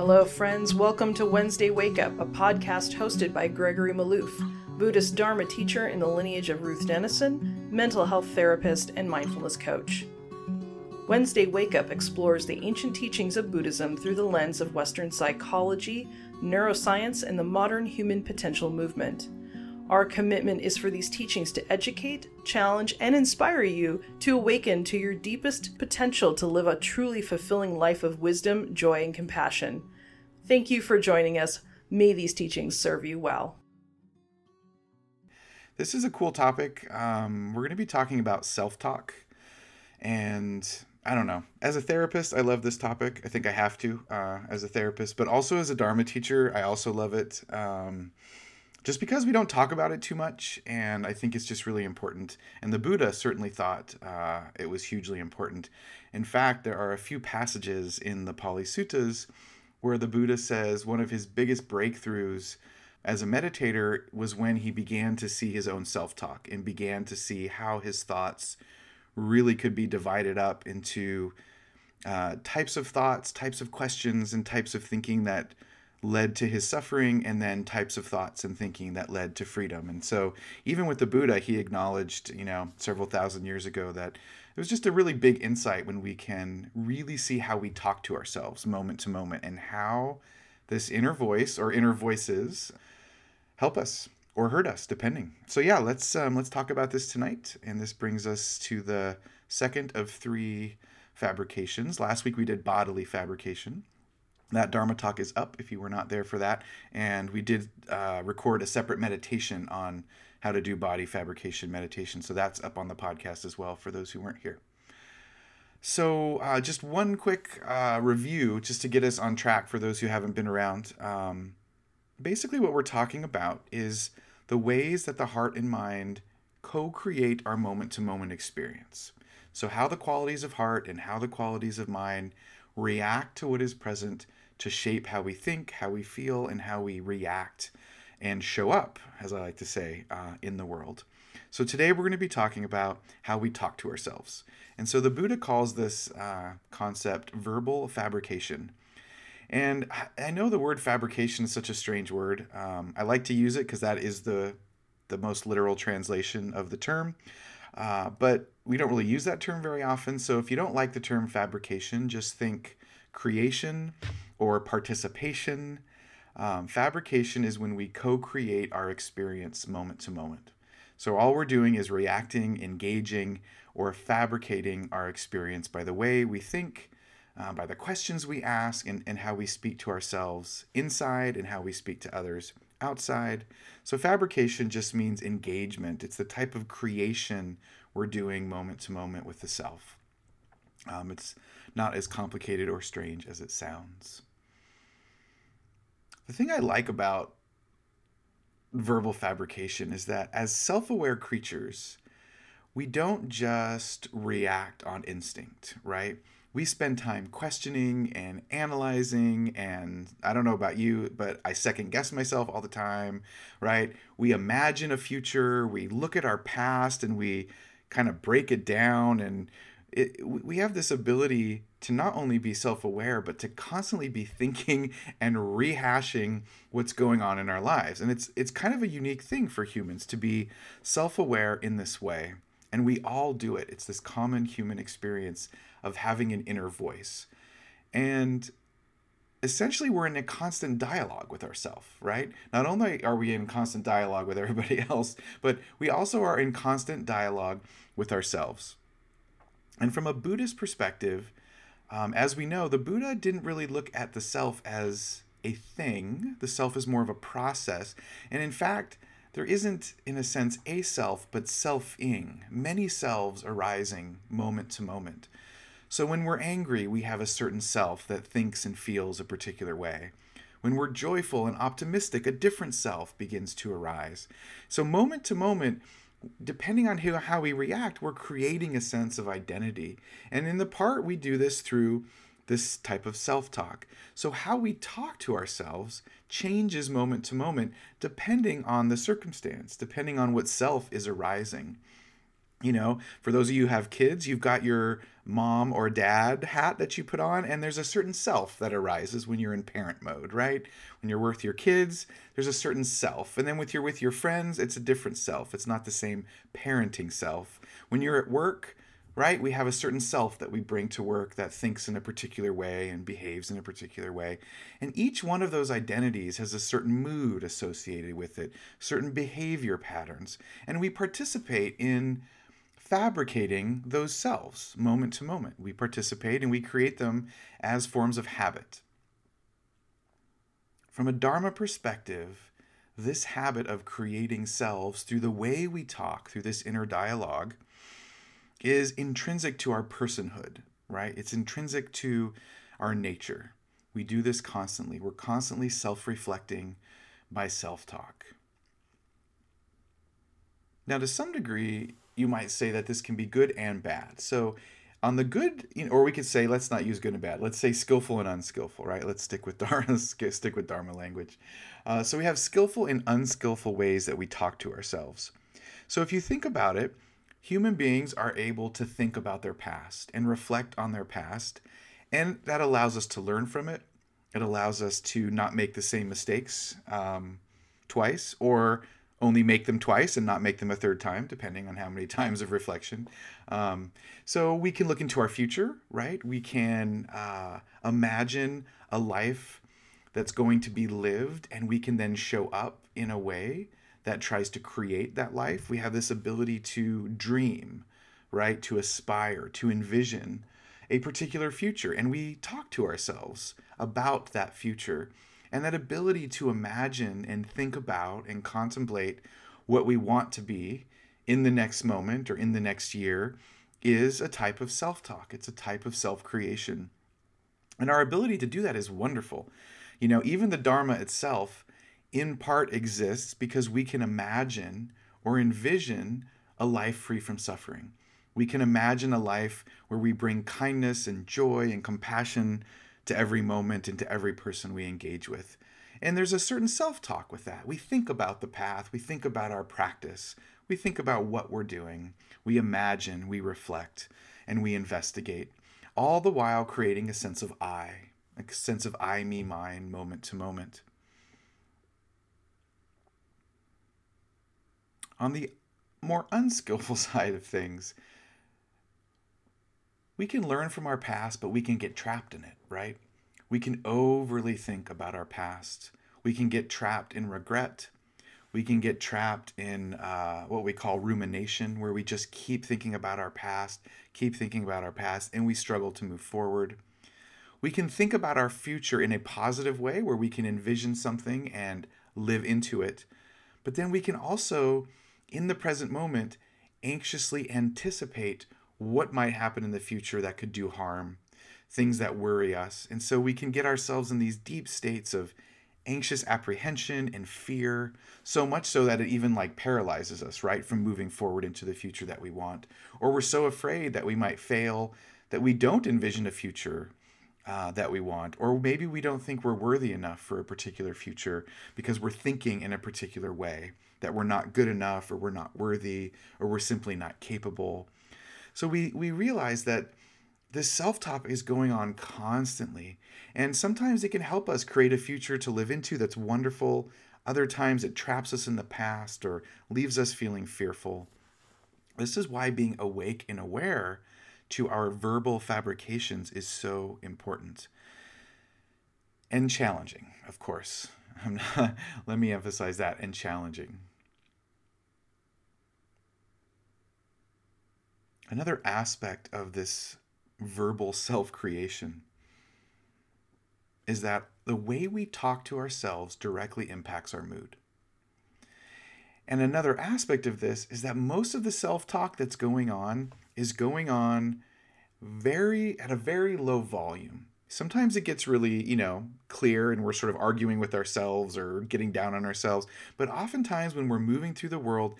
Hello, friends. Welcome to Wednesday Wake Up, a podcast hosted by Gregory Maloof, Buddhist Dharma teacher in the lineage of Ruth Denison, mental health therapist, and mindfulness coach. Wednesday Wake Up explores the ancient teachings of Buddhism through the lens of Western psychology, neuroscience, and the modern human potential movement. Our commitment is for these teachings to educate, challenge, and inspire you to awaken to your deepest potential to live a truly fulfilling life of wisdom, joy, and compassion. Thank you for joining us. May these teachings serve you well. This is a cool topic. Um, we're going to be talking about self talk. And I don't know. As a therapist, I love this topic. I think I have to uh, as a therapist, but also as a Dharma teacher, I also love it. Um, just because we don't talk about it too much, and I think it's just really important. And the Buddha certainly thought uh, it was hugely important. In fact, there are a few passages in the Pali Suttas where the Buddha says one of his biggest breakthroughs as a meditator was when he began to see his own self talk and began to see how his thoughts really could be divided up into uh, types of thoughts, types of questions, and types of thinking that led to his suffering and then types of thoughts and thinking that led to freedom. And so even with the Buddha, he acknowledged, you know, several thousand years ago that it was just a really big insight when we can really see how we talk to ourselves moment to moment and how this inner voice or inner voices help us or hurt us depending. So yeah, let's um, let's talk about this tonight and this brings us to the second of 3 fabrications. Last week we did bodily fabrication that Dharma talk is up if you were not there for that. And we did uh, record a separate meditation on how to do body fabrication meditation. So that's up on the podcast as well for those who weren't here. So, uh, just one quick uh, review just to get us on track for those who haven't been around. Um, basically, what we're talking about is the ways that the heart and mind co create our moment to moment experience. So, how the qualities of heart and how the qualities of mind react to what is present to shape how we think, how we feel, and how we react and show up, as I like to say, uh, in the world. So today we're going to be talking about how we talk to ourselves. And so the Buddha calls this uh, concept verbal fabrication. And I know the word fabrication is such a strange word. Um, I like to use it because that is the the most literal translation of the term. Uh, but we don't really use that term very often. So if you don't like the term fabrication, just think creation or participation. Um, fabrication is when we co create our experience moment to moment. So all we're doing is reacting, engaging, or fabricating our experience by the way we think, uh, by the questions we ask, and, and how we speak to ourselves inside and how we speak to others outside. So fabrication just means engagement, it's the type of creation we're doing moment to moment with the self. Um, it's not as complicated or strange as it sounds the thing I like about verbal fabrication is that as self aware creatures, we don't just react on instinct, right? We spend time questioning and analyzing, and I don't know about you, but I second guess myself all the time, right? We imagine a future, we look at our past, and we kind of break it down, and it, we have this ability to not only be self aware, but to constantly be thinking and rehashing what's going on in our lives. And it's, it's kind of a unique thing for humans to be self aware in this way. And we all do it. It's this common human experience of having an inner voice. And essentially, we're in a constant dialogue with ourselves, right? Not only are we in constant dialogue with everybody else, but we also are in constant dialogue with ourselves. And from a Buddhist perspective, um, as we know, the Buddha didn't really look at the self as a thing. The self is more of a process. And in fact, there isn't, in a sense, a self, but self-ing, many selves arising moment to moment. So when we're angry, we have a certain self that thinks and feels a particular way. When we're joyful and optimistic, a different self begins to arise. So moment to moment, depending on who, how we react, we're creating a sense of identity. And in the part, we do this through this type of self talk. So, how we talk to ourselves changes moment to moment depending on the circumstance, depending on what self is arising. You know, for those of you who have kids, you've got your mom or dad hat that you put on, and there's a certain self that arises when you're in parent mode, right? When you're with your kids, there's a certain self. And then with you're with your friends, it's a different self. It's not the same parenting self. When you're at work, right? We have a certain self that we bring to work that thinks in a particular way and behaves in a particular way. And each one of those identities has a certain mood associated with it, certain behavior patterns. And we participate in fabricating those selves moment to moment. We participate and we create them as forms of habit. From a Dharma perspective, this habit of creating selves through the way we talk, through this inner dialogue, is intrinsic to our personhood, right? It's intrinsic to our nature. We do this constantly. We're constantly self reflecting by self talk. Now, to some degree, you might say that this can be good and bad. So, on the good, you know, or we could say, let's not use good and bad. Let's say skillful and unskillful, right? Let's stick with Dharma, stick with Dharma language. Uh, so we have skillful and unskillful ways that we talk to ourselves. So if you think about it, human beings are able to think about their past and reflect on their past, and that allows us to learn from it. It allows us to not make the same mistakes um, twice, or only make them twice and not make them a third time, depending on how many times of reflection. Um, so we can look into our future, right? We can uh, imagine a life that's going to be lived, and we can then show up in a way that tries to create that life. We have this ability to dream, right? To aspire, to envision a particular future. And we talk to ourselves about that future. And that ability to imagine and think about and contemplate what we want to be in the next moment or in the next year is a type of self talk. It's a type of self creation. And our ability to do that is wonderful. You know, even the Dharma itself in part exists because we can imagine or envision a life free from suffering. We can imagine a life where we bring kindness and joy and compassion to every moment and to every person we engage with. And there's a certain self talk with that. We think about the path, we think about our practice, we think about what we're doing, we imagine, we reflect, and we investigate, all the while creating a sense of I, a sense of I, me, mine, moment to moment. On the more unskillful side of things, we can learn from our past, but we can get trapped in it, right? We can overly think about our past. We can get trapped in regret. We can get trapped in uh, what we call rumination, where we just keep thinking about our past, keep thinking about our past, and we struggle to move forward. We can think about our future in a positive way, where we can envision something and live into it. But then we can also in the present moment, anxiously anticipate what might happen in the future that could do harm, things that worry us. And so we can get ourselves in these deep states of anxious apprehension and fear, so much so that it even like paralyzes us, right, from moving forward into the future that we want. Or we're so afraid that we might fail that we don't envision a future uh, that we want. Or maybe we don't think we're worthy enough for a particular future because we're thinking in a particular way that we're not good enough or we're not worthy or we're simply not capable. So we, we realize that this self talk is going on constantly. And sometimes it can help us create a future to live into that's wonderful. Other times it traps us in the past or leaves us feeling fearful. This is why being awake and aware to our verbal fabrications is so important and challenging, of course. Not, let me emphasize that and challenging. Another aspect of this verbal self creation is that the way we talk to ourselves directly impacts our mood. And another aspect of this is that most of the self talk that's going on is going on very at a very low volume. Sometimes it gets really, you know, clear and we're sort of arguing with ourselves or getting down on ourselves. But oftentimes when we're moving through the world,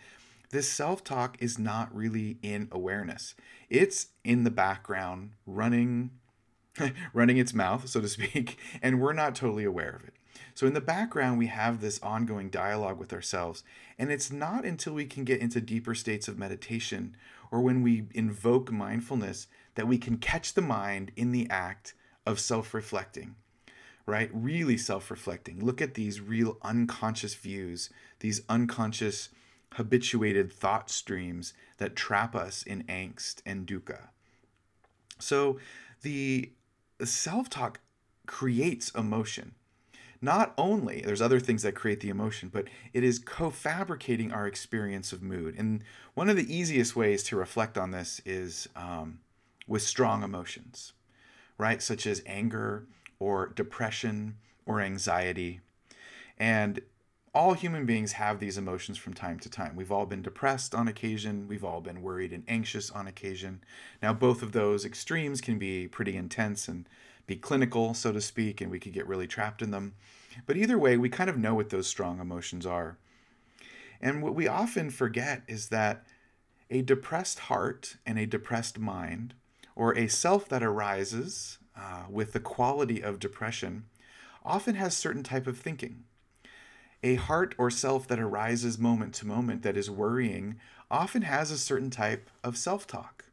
this self talk is not really in awareness. It's in the background, running, running its mouth, so to speak, and we're not totally aware of it. So in the background, we have this ongoing dialogue with ourselves. And it's not until we can get into deeper states of meditation or when we invoke mindfulness that we can catch the mind in the act of self reflecting, right? Really self reflecting. Look at these real unconscious views, these unconscious habituated thought streams that trap us in angst and dukkha. So the self talk creates emotion. Not only, there's other things that create the emotion, but it is co fabricating our experience of mood. And one of the easiest ways to reflect on this is um, with strong emotions, right? Such as anger or depression or anxiety. And all human beings have these emotions from time to time. We've all been depressed on occasion, we've all been worried and anxious on occasion. Now, both of those extremes can be pretty intense and be clinical, so to speak, and we could get really trapped in them. But either way, we kind of know what those strong emotions are. And what we often forget is that a depressed heart and a depressed mind, or a self that arises uh, with the quality of depression, often has certain type of thinking a heart or self that arises moment to moment that is worrying often has a certain type of self talk.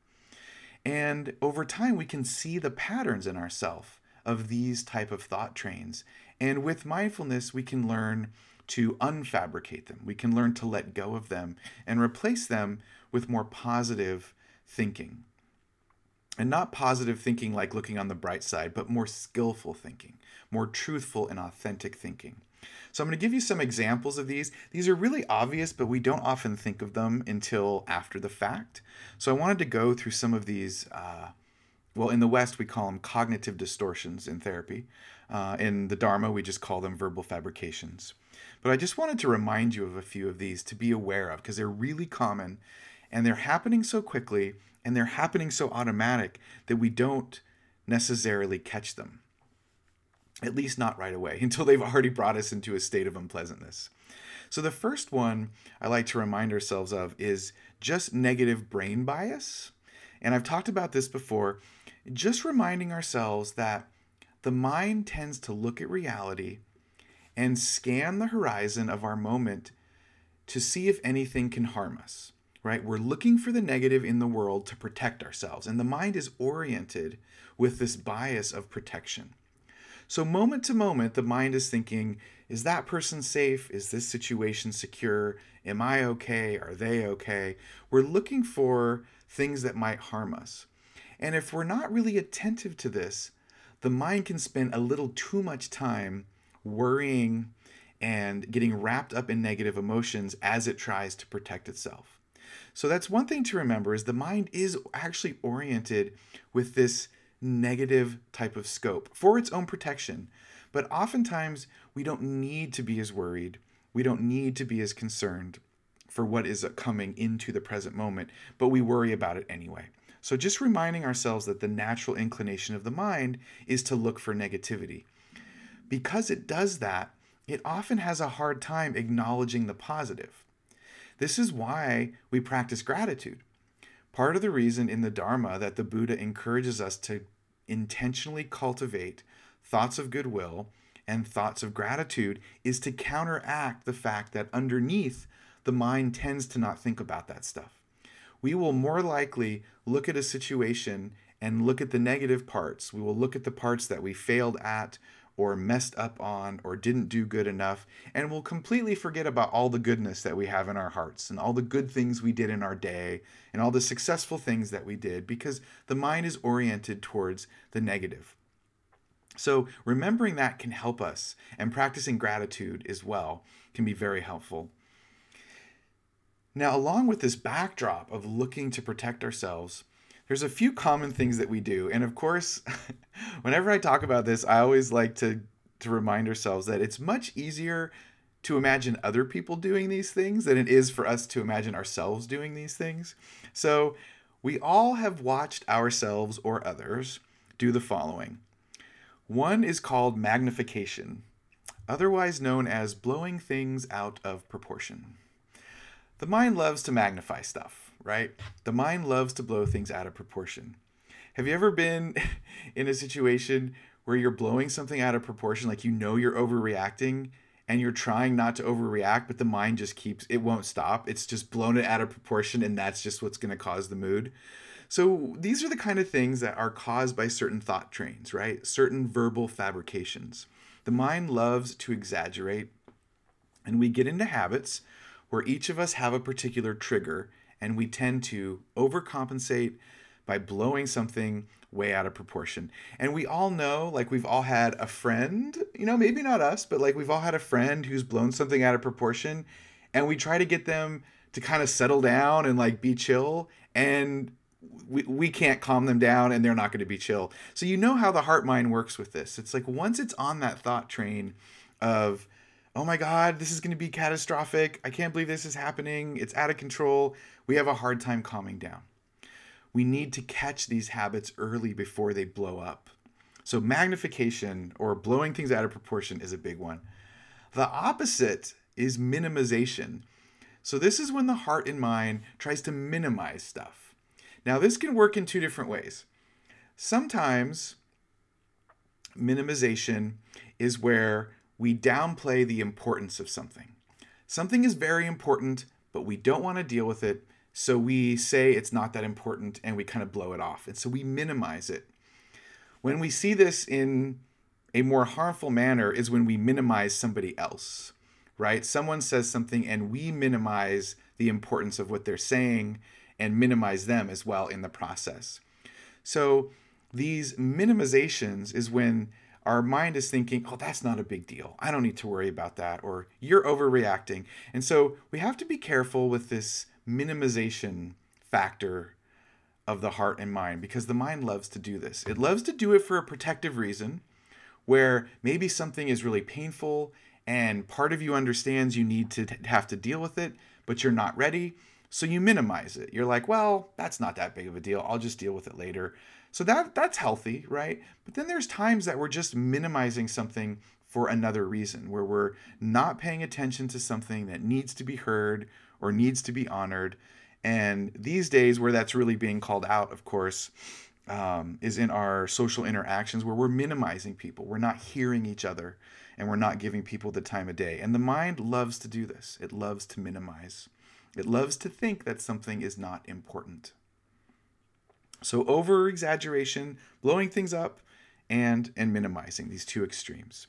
And over time, we can see the patterns in ourself of these type of thought trains. And with mindfulness, we can learn to unfabricate them. We can learn to let go of them and replace them with more positive thinking. And not positive thinking like looking on the bright side, but more skillful thinking, more truthful and authentic thinking. So I'm going to give you some examples of these. These are really obvious, but we don't often think of them until after the fact. So I wanted to go through some of these. Uh, well, in the West, we call them cognitive distortions in therapy. Uh, in the Dharma, we just call them verbal fabrications. But I just wanted to remind you of a few of these to be aware of because they're really common and they're happening so quickly and they're happening so automatic that we don't necessarily catch them at least not right away, until they've already brought us into a state of unpleasantness. So, the first one I like to remind ourselves of is just negative brain bias. And I've talked about this before, just reminding ourselves that the mind tends to look at reality and scan the horizon of our moment to see if anything can harm us, right? We're looking for the negative in the world to protect ourselves. And the mind is oriented with this bias of protection. So, moment to moment, the mind is thinking, is that person safe? Is this situation secure? Am I okay? Are they okay? We're looking for things that might harm us. And if we're not really attentive to this, the mind can spend a little too much time worrying and getting wrapped up in negative emotions as it tries to protect itself. So that's one thing to remember is the mind is actually oriented with this negative type of scope for its own protection. But oftentimes, we don't need to be as worried. We don't need to be as concerned for what is coming into the present moment, but we worry about it anyway. So, just reminding ourselves that the natural inclination of the mind is to look for negativity. Because it does that, it often has a hard time acknowledging the positive. This is why we practice gratitude. Part of the reason in the Dharma that the Buddha encourages us to intentionally cultivate thoughts of goodwill and thoughts of gratitude is to counteract the fact that underneath the mind tends to not think about that stuff. We will more likely look at a situation and look at the negative parts. We will look at the parts that we failed at or messed up on or didn't do good enough, and we'll completely forget about all the goodness that we have in our hearts and all the good things we did in our day and all the successful things that we did because the mind is oriented towards the negative. So, remembering that can help us, and practicing gratitude as well can be very helpful. Now, along with this backdrop of looking to protect ourselves, there's a few common things that we do. And of course, whenever I talk about this, I always like to to remind ourselves that it's much easier to imagine other people doing these things than it is for us to imagine ourselves doing these things. So, we all have watched ourselves or others do the following. One is called magnification, otherwise known as blowing things out of proportion. The mind loves to magnify stuff right? The mind loves to blow things out of proportion. Have you ever been in a situation where you're blowing something out of proportion, like you know you're overreacting and you're trying not to overreact, but the mind just keeps, it won't stop. It's just blown it out of proportion, and that's just what's going to cause the mood. So these are the kind of things that are caused by certain thought trains, right? Certain verbal fabrications. The mind loves to exaggerate, and we get into habits where each of us have a particular trigger, and we tend to overcompensate by blowing something way out of proportion. And we all know, like, we've all had a friend, you know, maybe not us, but like, we've all had a friend who's blown something out of proportion, and we try to get them to kind of settle down and like be chill. And we, we can't calm them down and they're not going to be chill. So you know how the heart mind works with this. It's like once it's on that thought train of, oh my God, this is going to be catastrophic. I can't believe this is happening. It's out of control. We have a hard time calming down. We need to catch these habits early before they blow up. So magnification or blowing things out of proportion is a big one. The opposite is minimization. So this is when the heart and mind tries to minimize stuff now, this can work in two different ways. Sometimes minimization is where we downplay the importance of something. Something is very important, but we don't want to deal with it, so we say it's not that important and we kind of blow it off. And so we minimize it. When we see this in a more harmful manner is when we minimize somebody else, right? Someone says something and we minimize the importance of what they're saying and minimize them as well in the process. So these minimizations is when our mind is thinking, oh, that's not a big deal. I don't need to worry about that. Or you're overreacting. And so we have to be careful with this minimization factor of the heart and mind because the mind loves to do this. It loves to do it for a protective reason where maybe something is really painful and part of you understands you need to have to deal with it, but you're not ready. So you minimize it. You're like, well, that's not that big of a deal. I'll just deal with it later. So that that's healthy, right? But then there's times that we're just minimizing something for another reason, where we're not paying attention to something that needs to be heard or needs to be honored. And these days, where that's really being called out, of course, um, is in our social interactions where we're minimizing people. We're not hearing each other and we're not giving people the time of day. And the mind loves to do this, it loves to minimize. It loves to think that something is not important. So over exaggeration, blowing things up, and and minimizing these two extremes.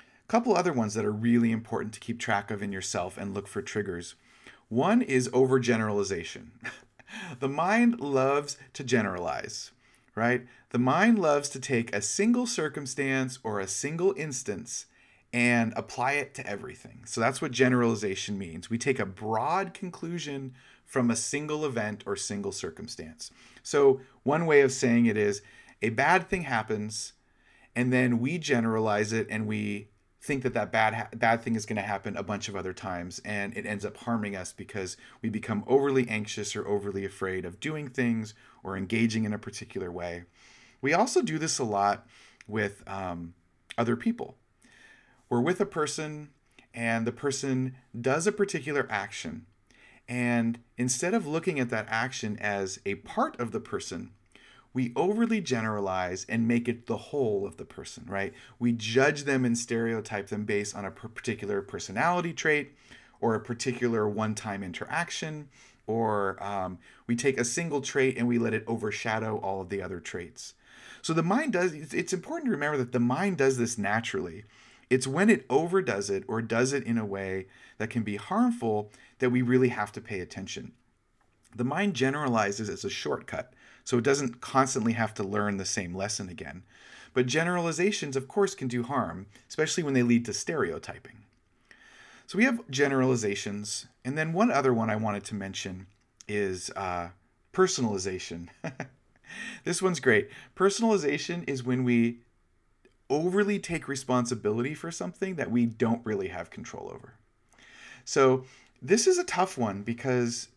A couple other ones that are really important to keep track of in yourself and look for triggers. One is overgeneralization. the mind loves to generalize, right? The mind loves to take a single circumstance or a single instance and apply it to everything. So that's what generalization means. We take a broad conclusion from a single event or single circumstance. So, one way of saying it is a bad thing happens, and then we generalize it and we think that that bad ha- bad thing is going to happen a bunch of other times and it ends up harming us because we become overly anxious or overly afraid of doing things or engaging in a particular way. We also do this a lot with um, other people we're with a person and the person does a particular action. And instead of looking at that action as a part of the person, we overly generalize and make it the whole of the person, right? We judge them and stereotype them based on a particular personality trait or a particular one time interaction, or um, we take a single trait and we let it overshadow all of the other traits. So the mind does, it's important to remember that the mind does this naturally. It's when it overdoes it or does it in a way that can be harmful that we really have to pay attention. The mind generalizes as a shortcut, so it doesn't constantly have to learn the same lesson again. But generalizations, of course, can do harm, especially when they lead to stereotyping. So we have generalizations, and then one other one I wanted to mention is uh, personalization. this one's great. Personalization is when we overly take responsibility for something that we don't really have control over. So, this is a tough one because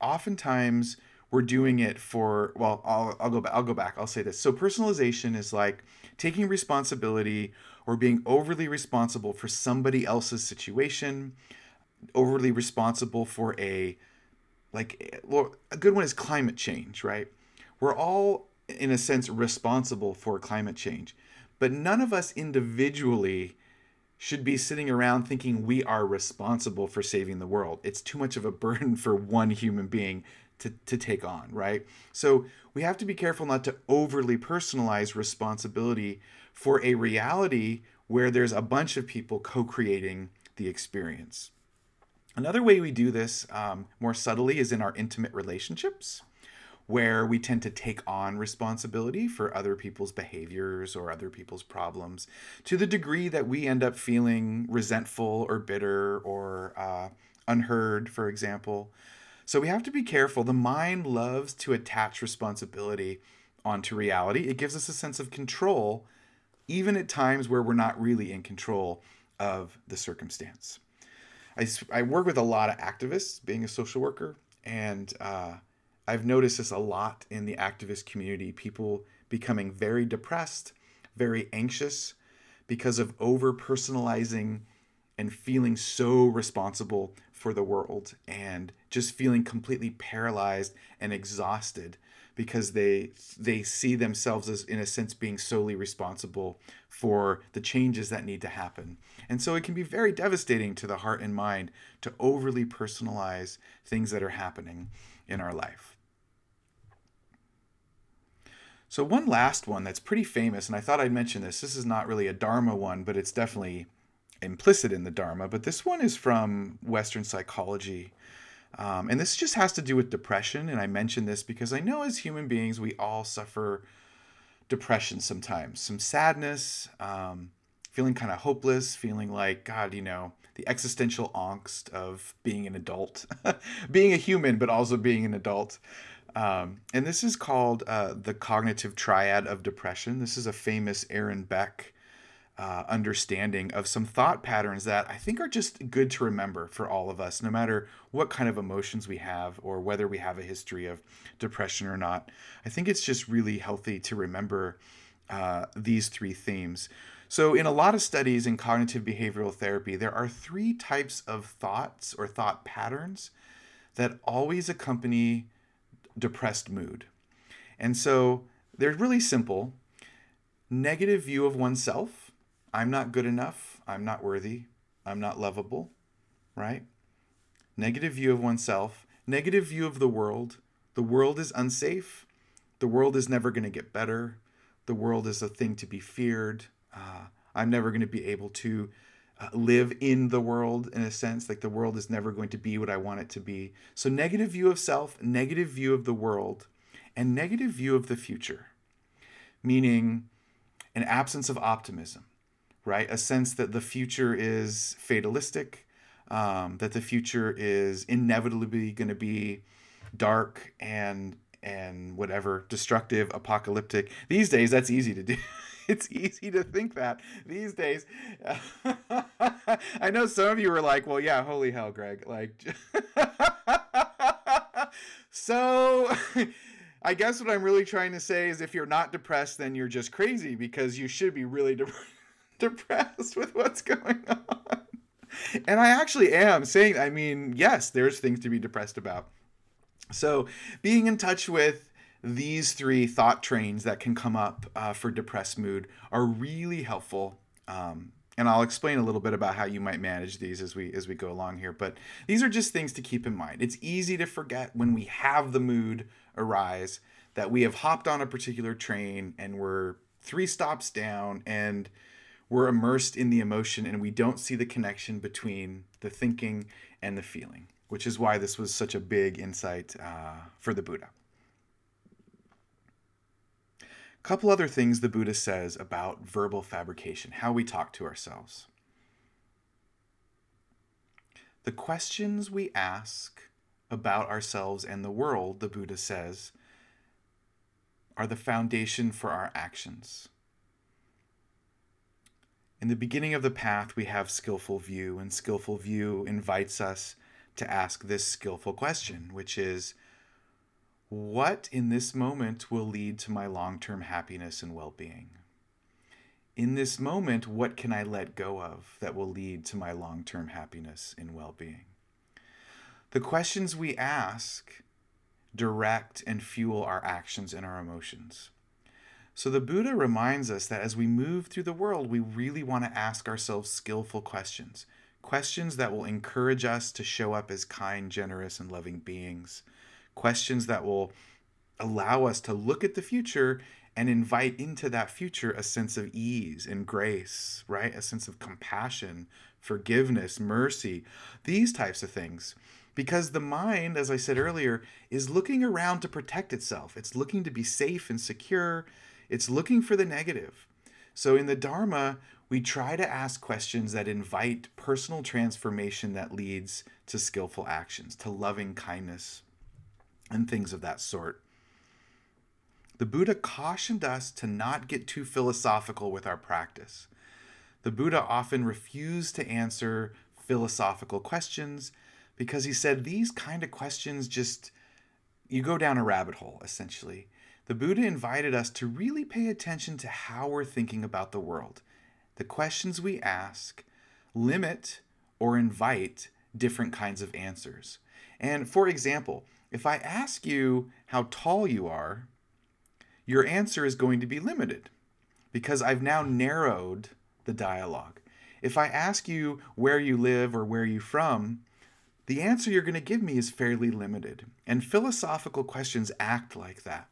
oftentimes we're doing it for well I'll, I'll go back I'll go back I'll say this so personalization is like taking responsibility or being overly responsible for somebody else's situation overly responsible for a like well, a good one is climate change right we're all in a sense, responsible for climate change. But none of us individually should be sitting around thinking we are responsible for saving the world. It's too much of a burden for one human being to, to take on, right? So we have to be careful not to overly personalize responsibility for a reality where there's a bunch of people co creating the experience. Another way we do this um, more subtly is in our intimate relationships where we tend to take on responsibility for other people's behaviors or other people's problems to the degree that we end up feeling resentful or bitter or uh, unheard, for example. So we have to be careful. The mind loves to attach responsibility onto reality, it gives us a sense of control, even at times where we're not really in control of the circumstance. I, I work with a lot of activists being a social worker, and uh, I've noticed this a lot in the activist community people becoming very depressed, very anxious because of over personalizing and feeling so responsible for the world and just feeling completely paralyzed and exhausted because they they see themselves as in a sense being solely responsible for the changes that need to happen. And so it can be very devastating to the heart and mind to overly personalize things that are happening in our life. So, one last one that's pretty famous, and I thought I'd mention this. This is not really a Dharma one, but it's definitely implicit in the Dharma. But this one is from Western psychology. Um, and this just has to do with depression. And I mention this because I know as human beings, we all suffer depression sometimes, some sadness, um, feeling kind of hopeless, feeling like, God, you know, the existential angst of being an adult, being a human, but also being an adult. Um, and this is called uh, the cognitive triad of depression. This is a famous Aaron Beck uh, understanding of some thought patterns that I think are just good to remember for all of us, no matter what kind of emotions we have or whether we have a history of depression or not. I think it's just really healthy to remember uh, these three themes. So, in a lot of studies in cognitive behavioral therapy, there are three types of thoughts or thought patterns that always accompany depressed mood. And so they're really simple negative view of oneself. I'm not good enough. I'm not worthy. I'm not lovable, right? Negative view of oneself. Negative view of the world. The world is unsafe. The world is never going to get better. The world is a thing to be feared. Uh, I'm never going to be able to live in the world in a sense like the world is never going to be what i want it to be. So negative view of self negative view of the world and negative view of the future. Meaning an absence of optimism right? A sense that the future is fatalistic um, that the future is inevitably going to be dark and and whatever destructive apocalyptic. These days that's easy to do it's easy to think that these days. I know some of you were like, well, yeah, holy hell, Greg. Like, so I guess what I'm really trying to say is if you're not depressed, then you're just crazy because you should be really de- depressed with what's going on. And I actually am saying, I mean, yes, there's things to be depressed about. So being in touch with these three thought trains that can come up uh, for depressed mood are really helpful. Um, and I'll explain a little bit about how you might manage these as we as we go along here. But these are just things to keep in mind. It's easy to forget when we have the mood arise that we have hopped on a particular train and we're three stops down and we're immersed in the emotion and we don't see the connection between the thinking and the feeling, which is why this was such a big insight uh, for the Buddha couple other things the Buddha says about verbal fabrication, how we talk to ourselves. The questions we ask about ourselves and the world, the Buddha says, are the foundation for our actions. In the beginning of the path, we have skillful view, and skillful view invites us to ask this skillful question, which is what in this moment will lead to my long term happiness and well being? In this moment, what can I let go of that will lead to my long term happiness and well being? The questions we ask direct and fuel our actions and our emotions. So the Buddha reminds us that as we move through the world, we really want to ask ourselves skillful questions. Questions that will encourage us to show up as kind, generous, and loving beings. Questions that will allow us to look at the future and invite into that future a sense of ease and grace, right? A sense of compassion, forgiveness, mercy, these types of things. Because the mind, as I said earlier, is looking around to protect itself. It's looking to be safe and secure. It's looking for the negative. So in the Dharma, we try to ask questions that invite personal transformation that leads to skillful actions, to loving kindness, and things of that sort. The Buddha cautioned us to not get too philosophical with our practice. The Buddha often refused to answer philosophical questions because he said these kind of questions just you go down a rabbit hole essentially. The Buddha invited us to really pay attention to how we're thinking about the world. The questions we ask limit or invite different kinds of answers. And for example, if I ask you how tall you are, your answer is going to be limited because I've now narrowed the dialogue. If I ask you where you live or where you're from, the answer you're going to give me is fairly limited. And philosophical questions act like that.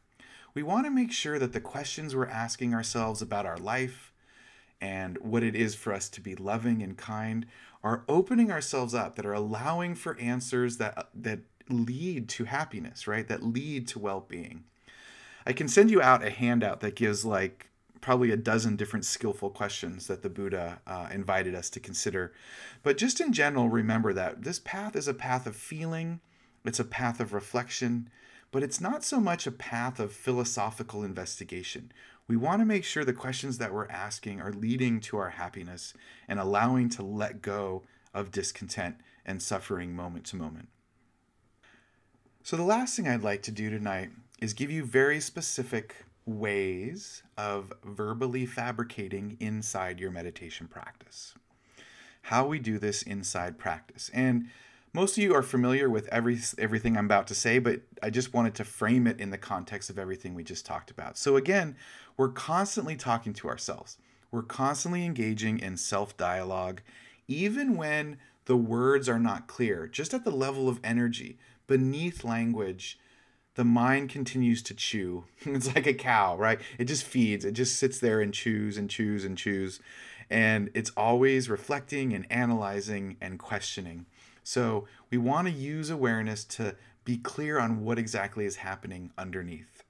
We want to make sure that the questions we're asking ourselves about our life and what it is for us to be loving and kind are opening ourselves up, that are allowing for answers that, that lead to happiness, right? That lead to well being. I can send you out a handout that gives like probably a dozen different skillful questions that the Buddha uh, invited us to consider. But just in general, remember that this path is a path of feeling, it's a path of reflection, but it's not so much a path of philosophical investigation. We want to make sure the questions that we're asking are leading to our happiness and allowing to let go of discontent and suffering moment to moment. So, the last thing I'd like to do tonight is give you very specific ways of verbally fabricating inside your meditation practice. How we do this inside practice. And most of you are familiar with every everything I'm about to say, but I just wanted to frame it in the context of everything we just talked about. So again, we're constantly talking to ourselves. We're constantly engaging in self-dialogue even when the words are not clear, just at the level of energy, beneath language the mind continues to chew. It's like a cow, right? It just feeds. It just sits there and chews and chews and chews. And it's always reflecting and analyzing and questioning. So we want to use awareness to be clear on what exactly is happening underneath.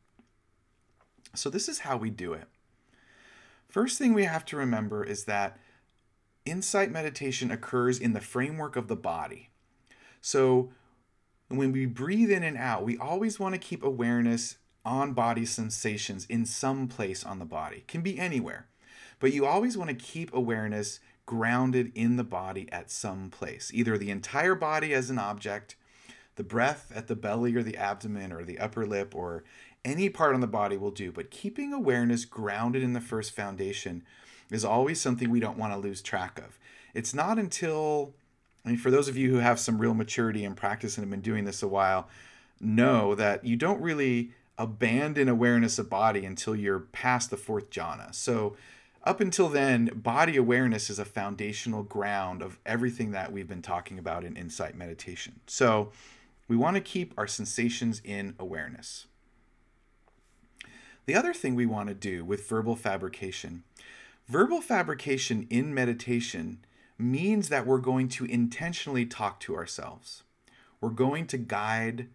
So this is how we do it. First thing we have to remember is that insight meditation occurs in the framework of the body. So and when we breathe in and out, we always want to keep awareness on body sensations in some place on the body. It can be anywhere. But you always want to keep awareness grounded in the body at some place, either the entire body as an object, the breath at the belly or the abdomen or the upper lip or any part on the body will do. But keeping awareness grounded in the first foundation is always something we don't want to lose track of. It's not until I mean, for those of you who have some real maturity and practice and have been doing this a while, know that you don't really abandon awareness of body until you're past the fourth jhana. So, up until then, body awareness is a foundational ground of everything that we've been talking about in insight meditation. So, we want to keep our sensations in awareness. The other thing we want to do with verbal fabrication, verbal fabrication in meditation means that we're going to intentionally talk to ourselves. We're going to guide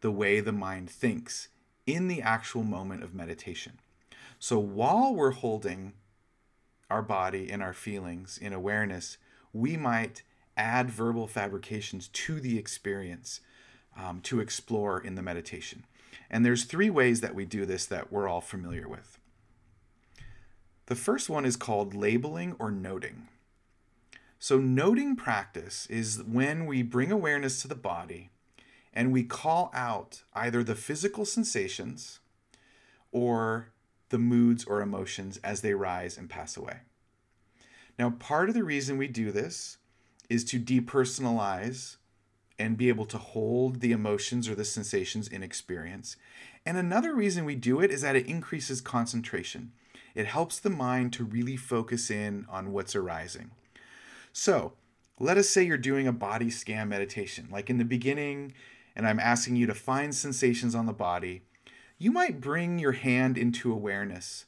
the way the mind thinks in the actual moment of meditation. So while we're holding our body and our feelings in awareness, we might add verbal fabrications to the experience um, to explore in the meditation. And there's three ways that we do this that we're all familiar with. The first one is called labeling or noting. So, noting practice is when we bring awareness to the body and we call out either the physical sensations or the moods or emotions as they rise and pass away. Now, part of the reason we do this is to depersonalize and be able to hold the emotions or the sensations in experience. And another reason we do it is that it increases concentration. It helps the mind to really focus in on what's arising. So, let us say you're doing a body scan meditation, like in the beginning, and I'm asking you to find sensations on the body. You might bring your hand into awareness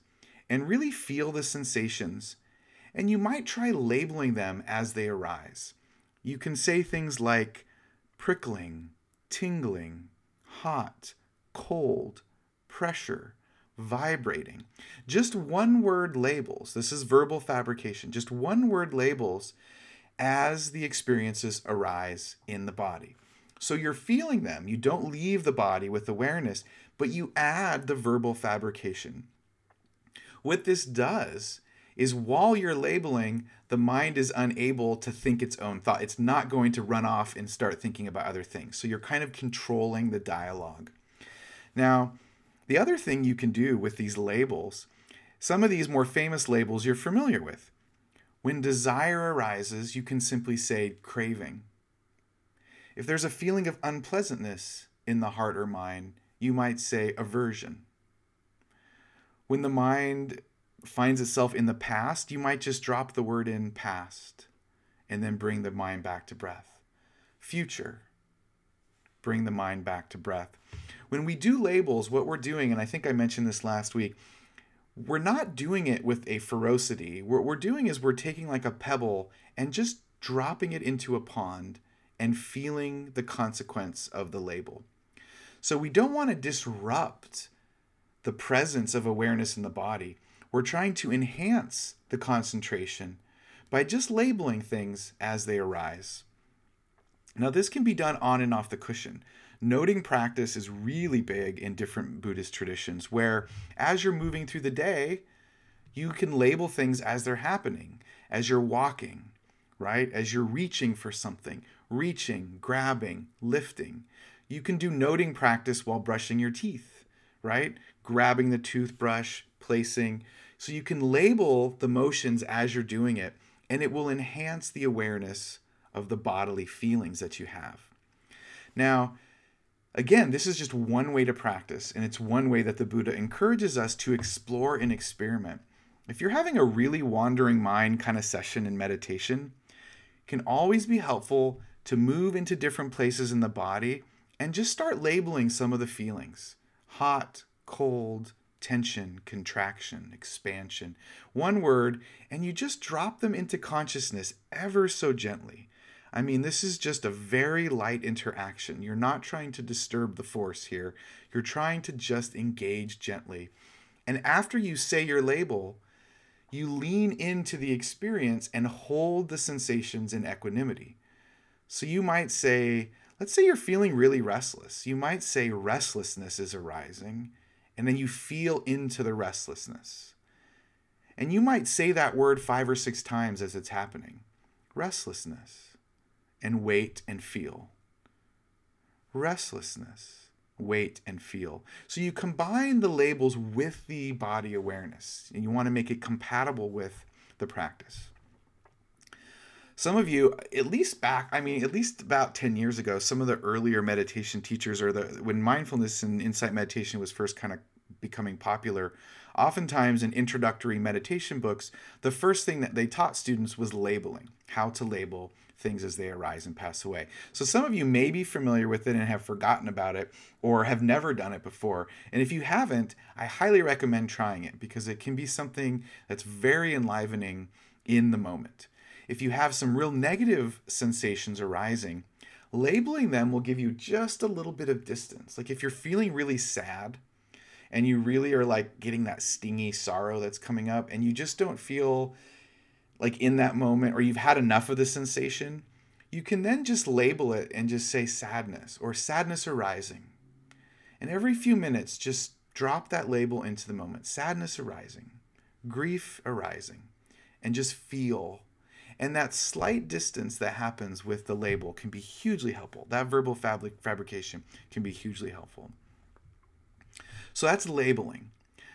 and really feel the sensations, and you might try labeling them as they arise. You can say things like prickling, tingling, hot, cold, pressure, vibrating. Just one word labels. This is verbal fabrication. Just one word labels as the experiences arise in the body. So you're feeling them. You don't leave the body with awareness, but you add the verbal fabrication. What this does is while you're labeling, the mind is unable to think its own thought. It's not going to run off and start thinking about other things. So you're kind of controlling the dialogue. Now, the other thing you can do with these labels, some of these more famous labels you're familiar with. When desire arises, you can simply say craving. If there's a feeling of unpleasantness in the heart or mind, you might say aversion. When the mind finds itself in the past, you might just drop the word in past and then bring the mind back to breath. Future, bring the mind back to breath. When we do labels, what we're doing, and I think I mentioned this last week, we're not doing it with a ferocity. What we're doing is we're taking like a pebble and just dropping it into a pond and feeling the consequence of the label. So we don't want to disrupt the presence of awareness in the body. We're trying to enhance the concentration by just labeling things as they arise. Now, this can be done on and off the cushion. Noting practice is really big in different Buddhist traditions, where as you're moving through the day, you can label things as they're happening, as you're walking, right? As you're reaching for something, reaching, grabbing, lifting. You can do noting practice while brushing your teeth, right? Grabbing the toothbrush, placing. So you can label the motions as you're doing it, and it will enhance the awareness of the bodily feelings that you have. Now, again, this is just one way to practice, and it's one way that the Buddha encourages us to explore and experiment. If you're having a really wandering mind kind of session in meditation, it can always be helpful to move into different places in the body and just start labeling some of the feelings hot, cold, tension, contraction, expansion. One word, and you just drop them into consciousness ever so gently. I mean, this is just a very light interaction. You're not trying to disturb the force here. You're trying to just engage gently. And after you say your label, you lean into the experience and hold the sensations in equanimity. So you might say, let's say you're feeling really restless. You might say restlessness is arising, and then you feel into the restlessness. And you might say that word five or six times as it's happening restlessness and wait and feel. Restlessness, wait and feel. So you combine the labels with the body awareness, and you want to make it compatible with the practice. Some of you, at least back, I mean, at least about 10 years ago, some of the earlier meditation teachers, or the when mindfulness and insight meditation was first kind of becoming popular, oftentimes in introductory meditation books, the first thing that they taught students was labeling, how to label things as they arise and pass away. So some of you may be familiar with it and have forgotten about it or have never done it before. And if you haven't, I highly recommend trying it because it can be something that's very enlivening in the moment. If you have some real negative sensations arising, labeling them will give you just a little bit of distance. Like if you're feeling really sad, and you really are like getting that stingy sorrow that's coming up and you just don't feel like in that moment or you've had enough of the sensation, you can then just label it and just say sadness or sadness arising. And every few minutes, just drop that label into the moment sadness arising, grief arising, and just feel. And that slight distance that happens with the label can be hugely helpful. That verbal fabric fabrication can be hugely helpful. So that's labeling.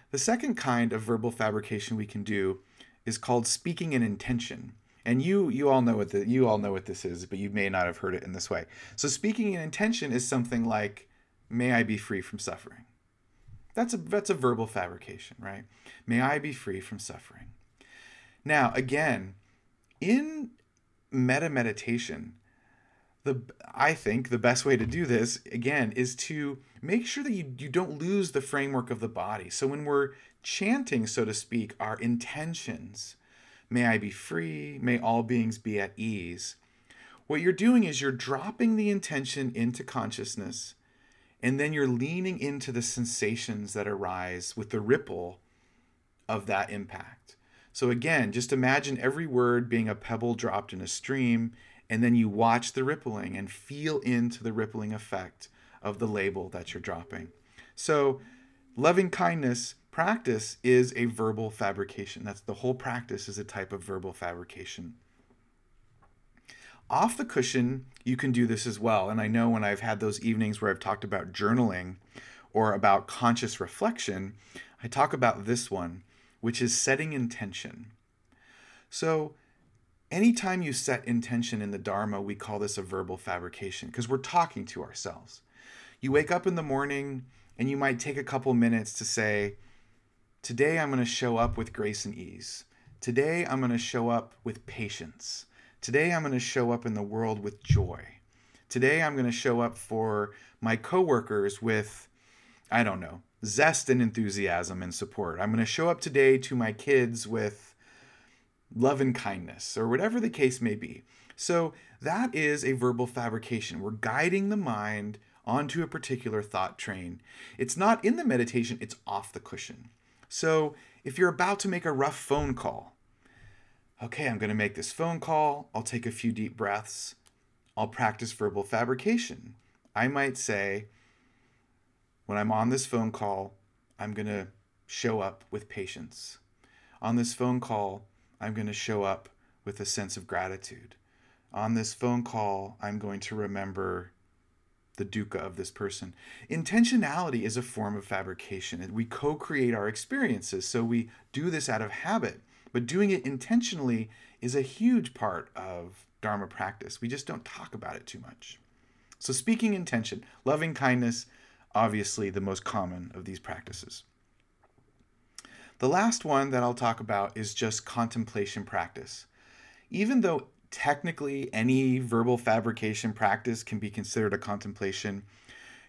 The second kind of verbal fabrication we can do is called speaking an intention. And you you all know what the, you all know what this is, but you may not have heard it in this way. So speaking in intention is something like may I be free from suffering. That's a that's a verbal fabrication, right? May I be free from suffering. Now, again, in metta meditation, the I think the best way to do this again is to make sure that you, you don't lose the framework of the body. So when we're chanting, so to speak, our intentions, may I be free, may all beings be at ease. What you're doing is you're dropping the intention into consciousness and then you're leaning into the sensations that arise with the ripple of that impact. So, again, just imagine every word being a pebble dropped in a stream, and then you watch the rippling and feel into the rippling effect of the label that you're dropping. So, loving kindness practice is a verbal fabrication. That's the whole practice is a type of verbal fabrication. Off the cushion, you can do this as well. And I know when I've had those evenings where I've talked about journaling or about conscious reflection, I talk about this one, which is setting intention. So, anytime you set intention in the Dharma, we call this a verbal fabrication because we're talking to ourselves. You wake up in the morning and you might take a couple minutes to say, Today I'm going to show up with grace and ease. Today I'm going to show up with patience. Today I'm going to show up in the world with joy. Today I'm going to show up for my coworkers with, I don't know, zest and enthusiasm and support. I'm going to show up today to my kids with love and kindness, or whatever the case may be. So that is a verbal fabrication. We're guiding the mind onto a particular thought train. It's not in the meditation, it's off the cushion. So if you're about to make a rough phone call, okay, I'm going to make this phone call. I'll take a few deep breaths. I'll practice verbal fabrication. I might say, when I'm on this phone call, I'm going to show up with patience. On this phone call, I'm going to show up with a sense of gratitude. On this phone call, I'm going to remember the dukkha of this person. Intentionality is a form of fabrication. We co create our experiences. So we do this out of habit. But doing it intentionally is a huge part of Dharma practice. We just don't talk about it too much. So, speaking intention, loving kindness, obviously the most common of these practices. The last one that I'll talk about is just contemplation practice. Even though technically any verbal fabrication practice can be considered a contemplation,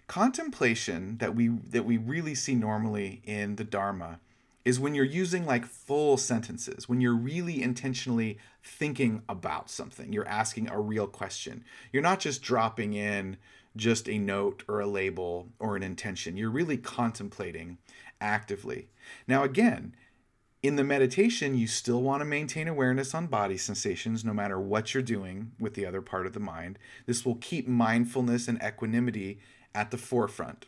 contemplation that we that we really see normally in the Dharma is when you're using like full sentences, when you're really intentionally thinking about something. You're asking a real question. You're not just dropping in just a note or a label or an intention. You're really contemplating actively. Now, again, in the meditation, you still want to maintain awareness on body sensations no matter what you're doing with the other part of the mind. This will keep mindfulness and equanimity at the forefront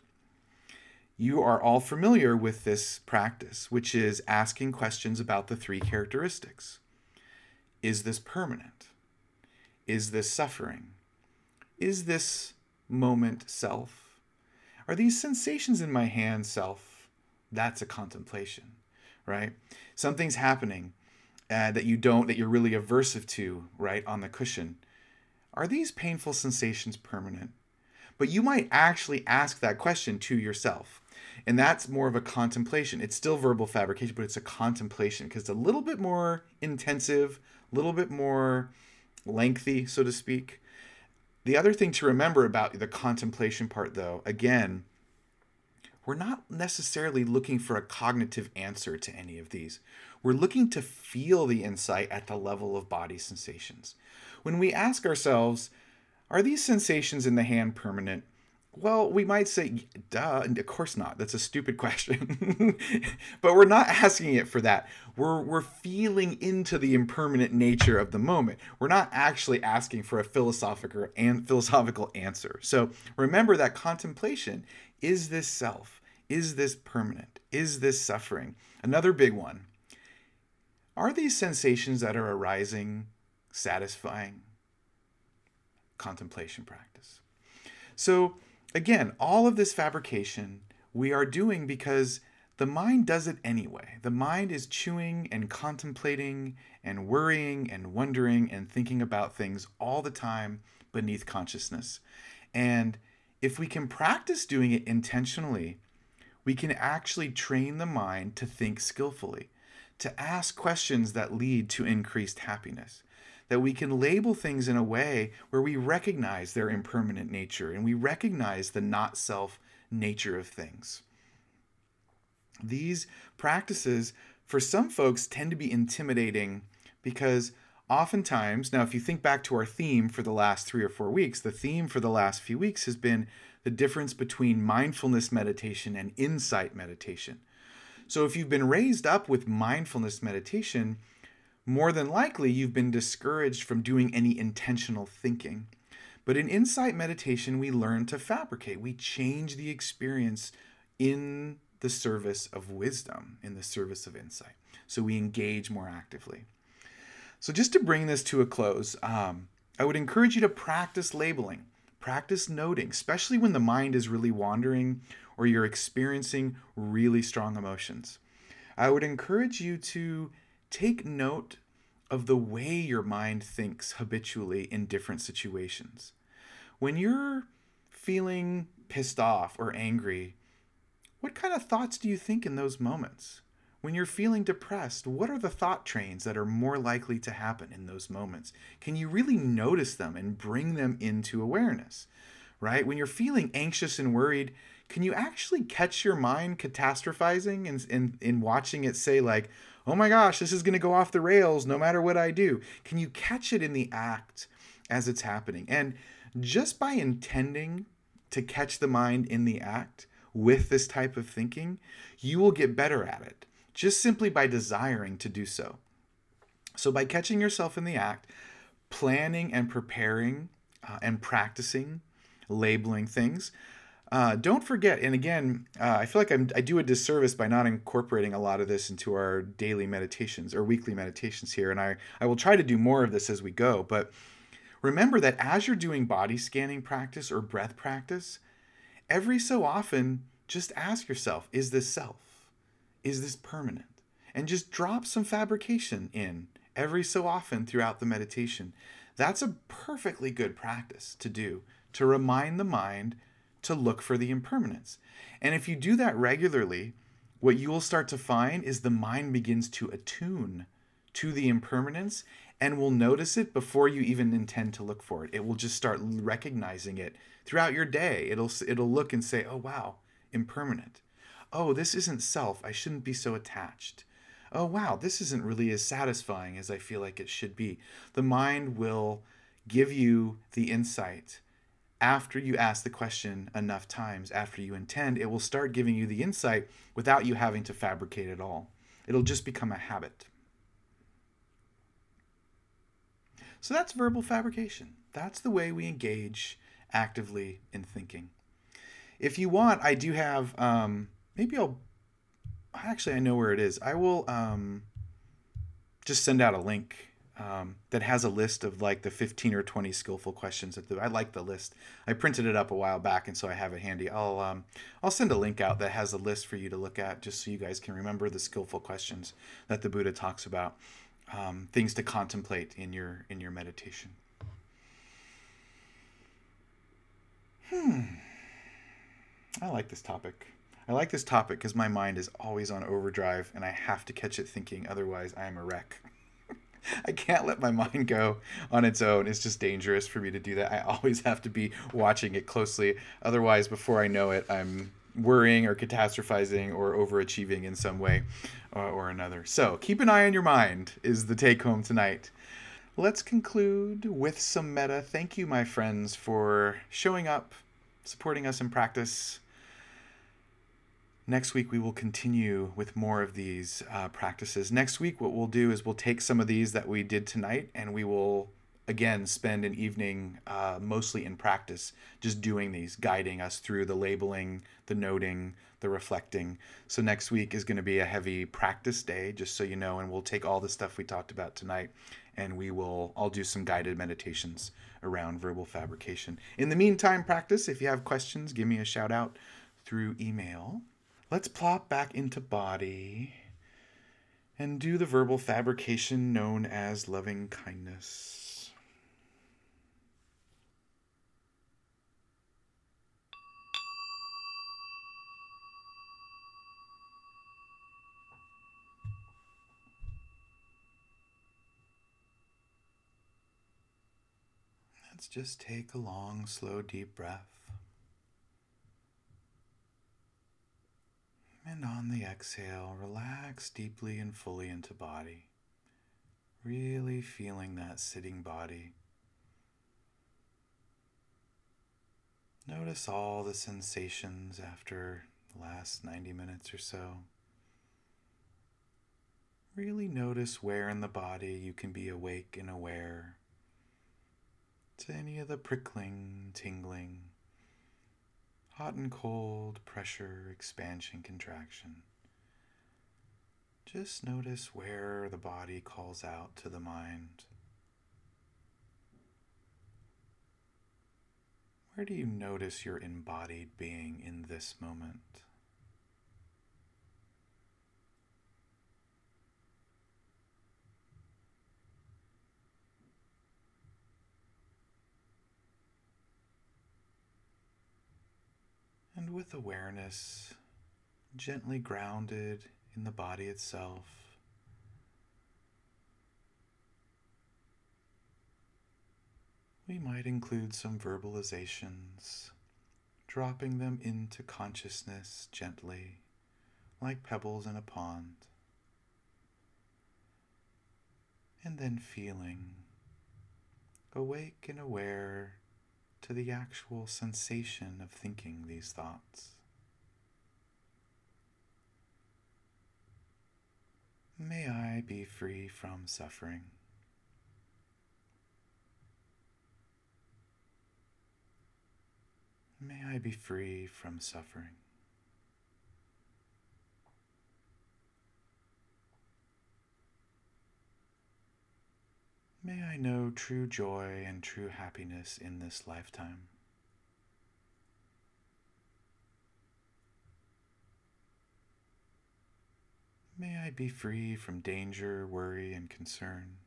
you are all familiar with this practice, which is asking questions about the three characteristics. Is this permanent? Is this suffering? Is this moment self? Are these sensations in my hand self? That's a contemplation, right? Something's happening uh, that you don't, that you're really aversive to, right, on the cushion. Are these painful sensations permanent? But you might actually ask that question to yourself. And that's more of a contemplation. It's still verbal fabrication, but it's a contemplation because it's a little bit more intensive, a little bit more lengthy, so to speak. The other thing to remember about the contemplation part, though, again, we're not necessarily looking for a cognitive answer to any of these. We're looking to feel the insight at the level of body sensations. When we ask ourselves, are these sensations in the hand permanent? Well, we might say, duh, of course not. That's a stupid question. but we're not asking it for that. We're, we're feeling into the impermanent nature of the moment. We're not actually asking for a philosophical, and philosophical answer. So remember that contemplation is this self? Is this permanent? Is this suffering? Another big one. Are these sensations that are arising satisfying? Contemplation practice. So, again, all of this fabrication we are doing because the mind does it anyway. The mind is chewing and contemplating and worrying and wondering and thinking about things all the time beneath consciousness. And if we can practice doing it intentionally, we can actually train the mind to think skillfully, to ask questions that lead to increased happiness. That we can label things in a way where we recognize their impermanent nature and we recognize the not self nature of things. These practices, for some folks, tend to be intimidating because oftentimes, now, if you think back to our theme for the last three or four weeks, the theme for the last few weeks has been the difference between mindfulness meditation and insight meditation. So, if you've been raised up with mindfulness meditation, more than likely you've been discouraged from doing any intentional thinking. But in insight meditation, we learn to fabricate, we change the experience in the service of wisdom, in the service of insight. So we engage more actively. So, just to bring this to a close, um, I would encourage you to practice labeling, practice noting, especially when the mind is really wandering or you're experiencing really strong emotions. I would encourage you to take note of the way your mind thinks habitually in different situations. When you're feeling pissed off or angry, what kind of thoughts do you think in those moments? When you're feeling depressed, what are the thought trains that are more likely to happen in those moments? Can you really notice them and bring them into awareness? Right? When you're feeling anxious and worried, can you actually catch your mind catastrophizing and in, in watching it say, like, oh my gosh, this is going to go off the rails no matter what I do? Can you catch it in the act as it's happening? And just by intending to catch the mind in the act with this type of thinking, you will get better at it just simply by desiring to do so. So, by catching yourself in the act, planning and preparing uh, and practicing labeling things, uh, don't forget, and again, uh, I feel like I'm, I do a disservice by not incorporating a lot of this into our daily meditations or weekly meditations here, and I, I will try to do more of this as we go. But remember that as you're doing body scanning practice or breath practice, every so often, just ask yourself, is this self? Is this permanent? And just drop some fabrication in every so often throughout the meditation. That's a perfectly good practice to do to remind the mind to look for the impermanence. And if you do that regularly, what you will start to find is the mind begins to attune to the impermanence and will notice it before you even intend to look for it. It will just start recognizing it throughout your day. It'll it'll look and say, "Oh wow, impermanent." Oh, this isn't self. I shouldn't be so attached. Oh, wow, this isn't really as satisfying as I feel like it should be. The mind will give you the insight after you ask the question enough times, after you intend, it will start giving you the insight without you having to fabricate it all. It'll just become a habit. So that's verbal fabrication. That's the way we engage actively in thinking. If you want, I do have um, maybe I'll actually I know where it is. I will um, just send out a link um, that has a list of like the 15 or 20 skillful questions that the, I like the list. I printed it up a while back and so I have it handy. I'll um, I'll send a link out that has a list for you to look at just so you guys can remember the skillful questions that the Buddha talks about. Um, things to contemplate in your in your meditation. Hmm. I like this topic. I like this topic because my mind is always on overdrive and I have to catch it thinking, otherwise, I am a wreck. I can't let my mind go on its own. It's just dangerous for me to do that. I always have to be watching it closely. Otherwise, before I know it, I'm worrying or catastrophizing or overachieving in some way or, uh, or another. So, keep an eye on your mind, is the take home tonight. Let's conclude with some metta. Thank you, my friends, for showing up, supporting us in practice Next week, we will continue with more of these uh, practices. Next week, what we'll do is we'll take some of these that we did tonight and we will again spend an evening uh, mostly in practice, just doing these, guiding us through the labeling, the noting, the reflecting. So next week is going to be a heavy practice day, just so you know, and we'll take all the stuff we talked about tonight and we will I'll do some guided meditations around verbal fabrication. In the meantime, practice. If you have questions, give me a shout out through email let's plop back into body and do the verbal fabrication known as loving kindness. Let's just take a long, slow, deep breath. And on the exhale, relax deeply and fully into body. Really feeling that sitting body. Notice all the sensations after the last 90 minutes or so. Really notice where in the body you can be awake and aware to any of the prickling, tingling, hot and cold, pressure, expansion, contraction. Just notice where the body calls out to the mind. Where do you notice your embodied being in this moment? And with awareness gently grounded in the body itself. We might include some verbalizations, dropping them into consciousness gently, like pebbles in a pond, and then feeling awake and aware to the actual sensation of thinking these thoughts. May I be free from suffering. May I be free from suffering. May I know true joy and true happiness in this lifetime. May I be free from danger, worry, and concern.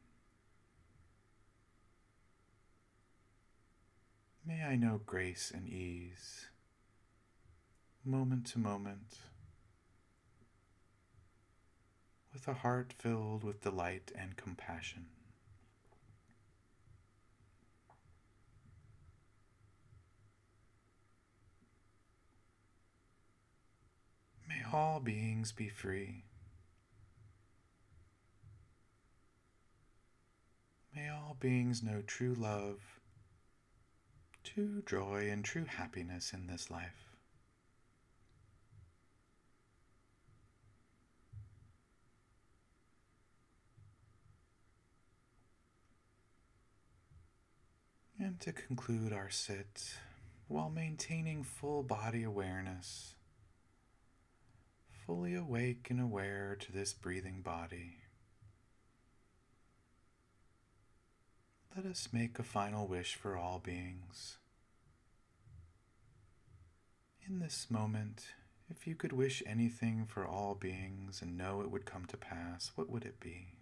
May I know grace and ease, moment to moment, with a heart filled with delight and compassion. May all beings be free. May all beings know true love, true joy, and true happiness in this life. And to conclude our sit, while maintaining full body awareness, fully awake and aware to this breathing body. Let us make a final wish for all beings. In this moment, if you could wish anything for all beings and know it would come to pass, what would it be?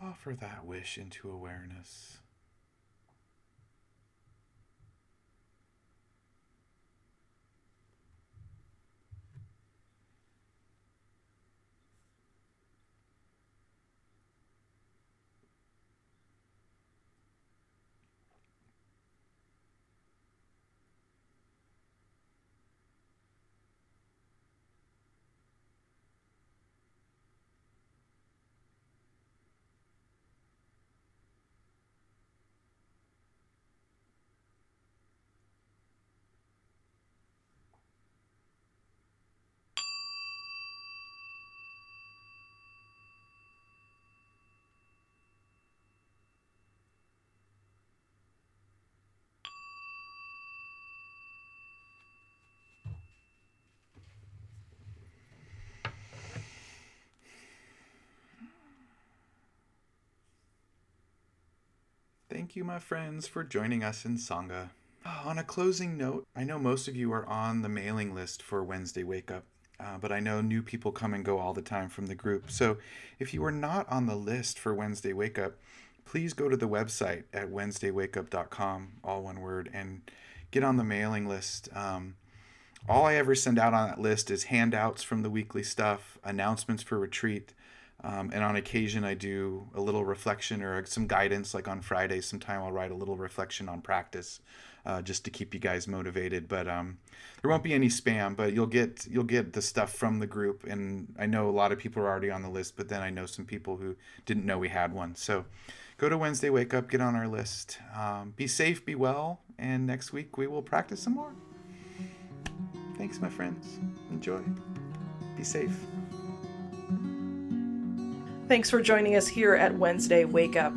Offer that wish into awareness. Thank you, my friends, for joining us in Sangha. On a closing note, I know most of you are on the mailing list for Wednesday Wake Up. Uh, but I know new people come and go all the time from the group. So if you are not on the list for Wednesday Wake Up, please go to the website at wednesdaywakeup.com, all one word, and get on the mailing list. Um, all I ever send out on that list is handouts from the weekly stuff, announcements for retreat, um, and on occasion I do a little reflection or some guidance. Like on Friday, sometime I'll write a little reflection on practice, uh, just to keep you guys motivated. But um, there won't be any spam, but you'll get you'll get the stuff from the group. And I know a lot of people are already on the list, but then I know some people who didn't know we had one. So go to Wednesday Wake Up, get on our list. Um, be safe, be well, and next week we will practice some more. Thanks, my friends. Enjoy. Be safe. Thanks for joining us here at Wednesday Wake Up.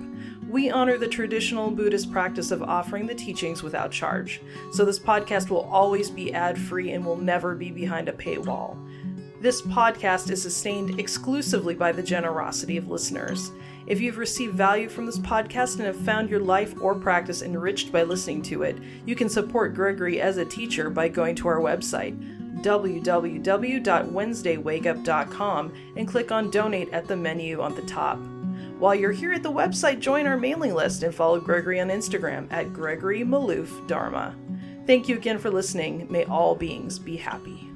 We honor the traditional Buddhist practice of offering the teachings without charge, so this podcast will always be ad free and will never be behind a paywall. This podcast is sustained exclusively by the generosity of listeners. If you've received value from this podcast and have found your life or practice enriched by listening to it, you can support Gregory as a teacher by going to our website, www.wednesdaywakeup.com, and click on Donate at the menu on the top. While you're here at the website, join our mailing list and follow Gregory on Instagram at Gregory Maloof Dharma. Thank you again for listening. May all beings be happy.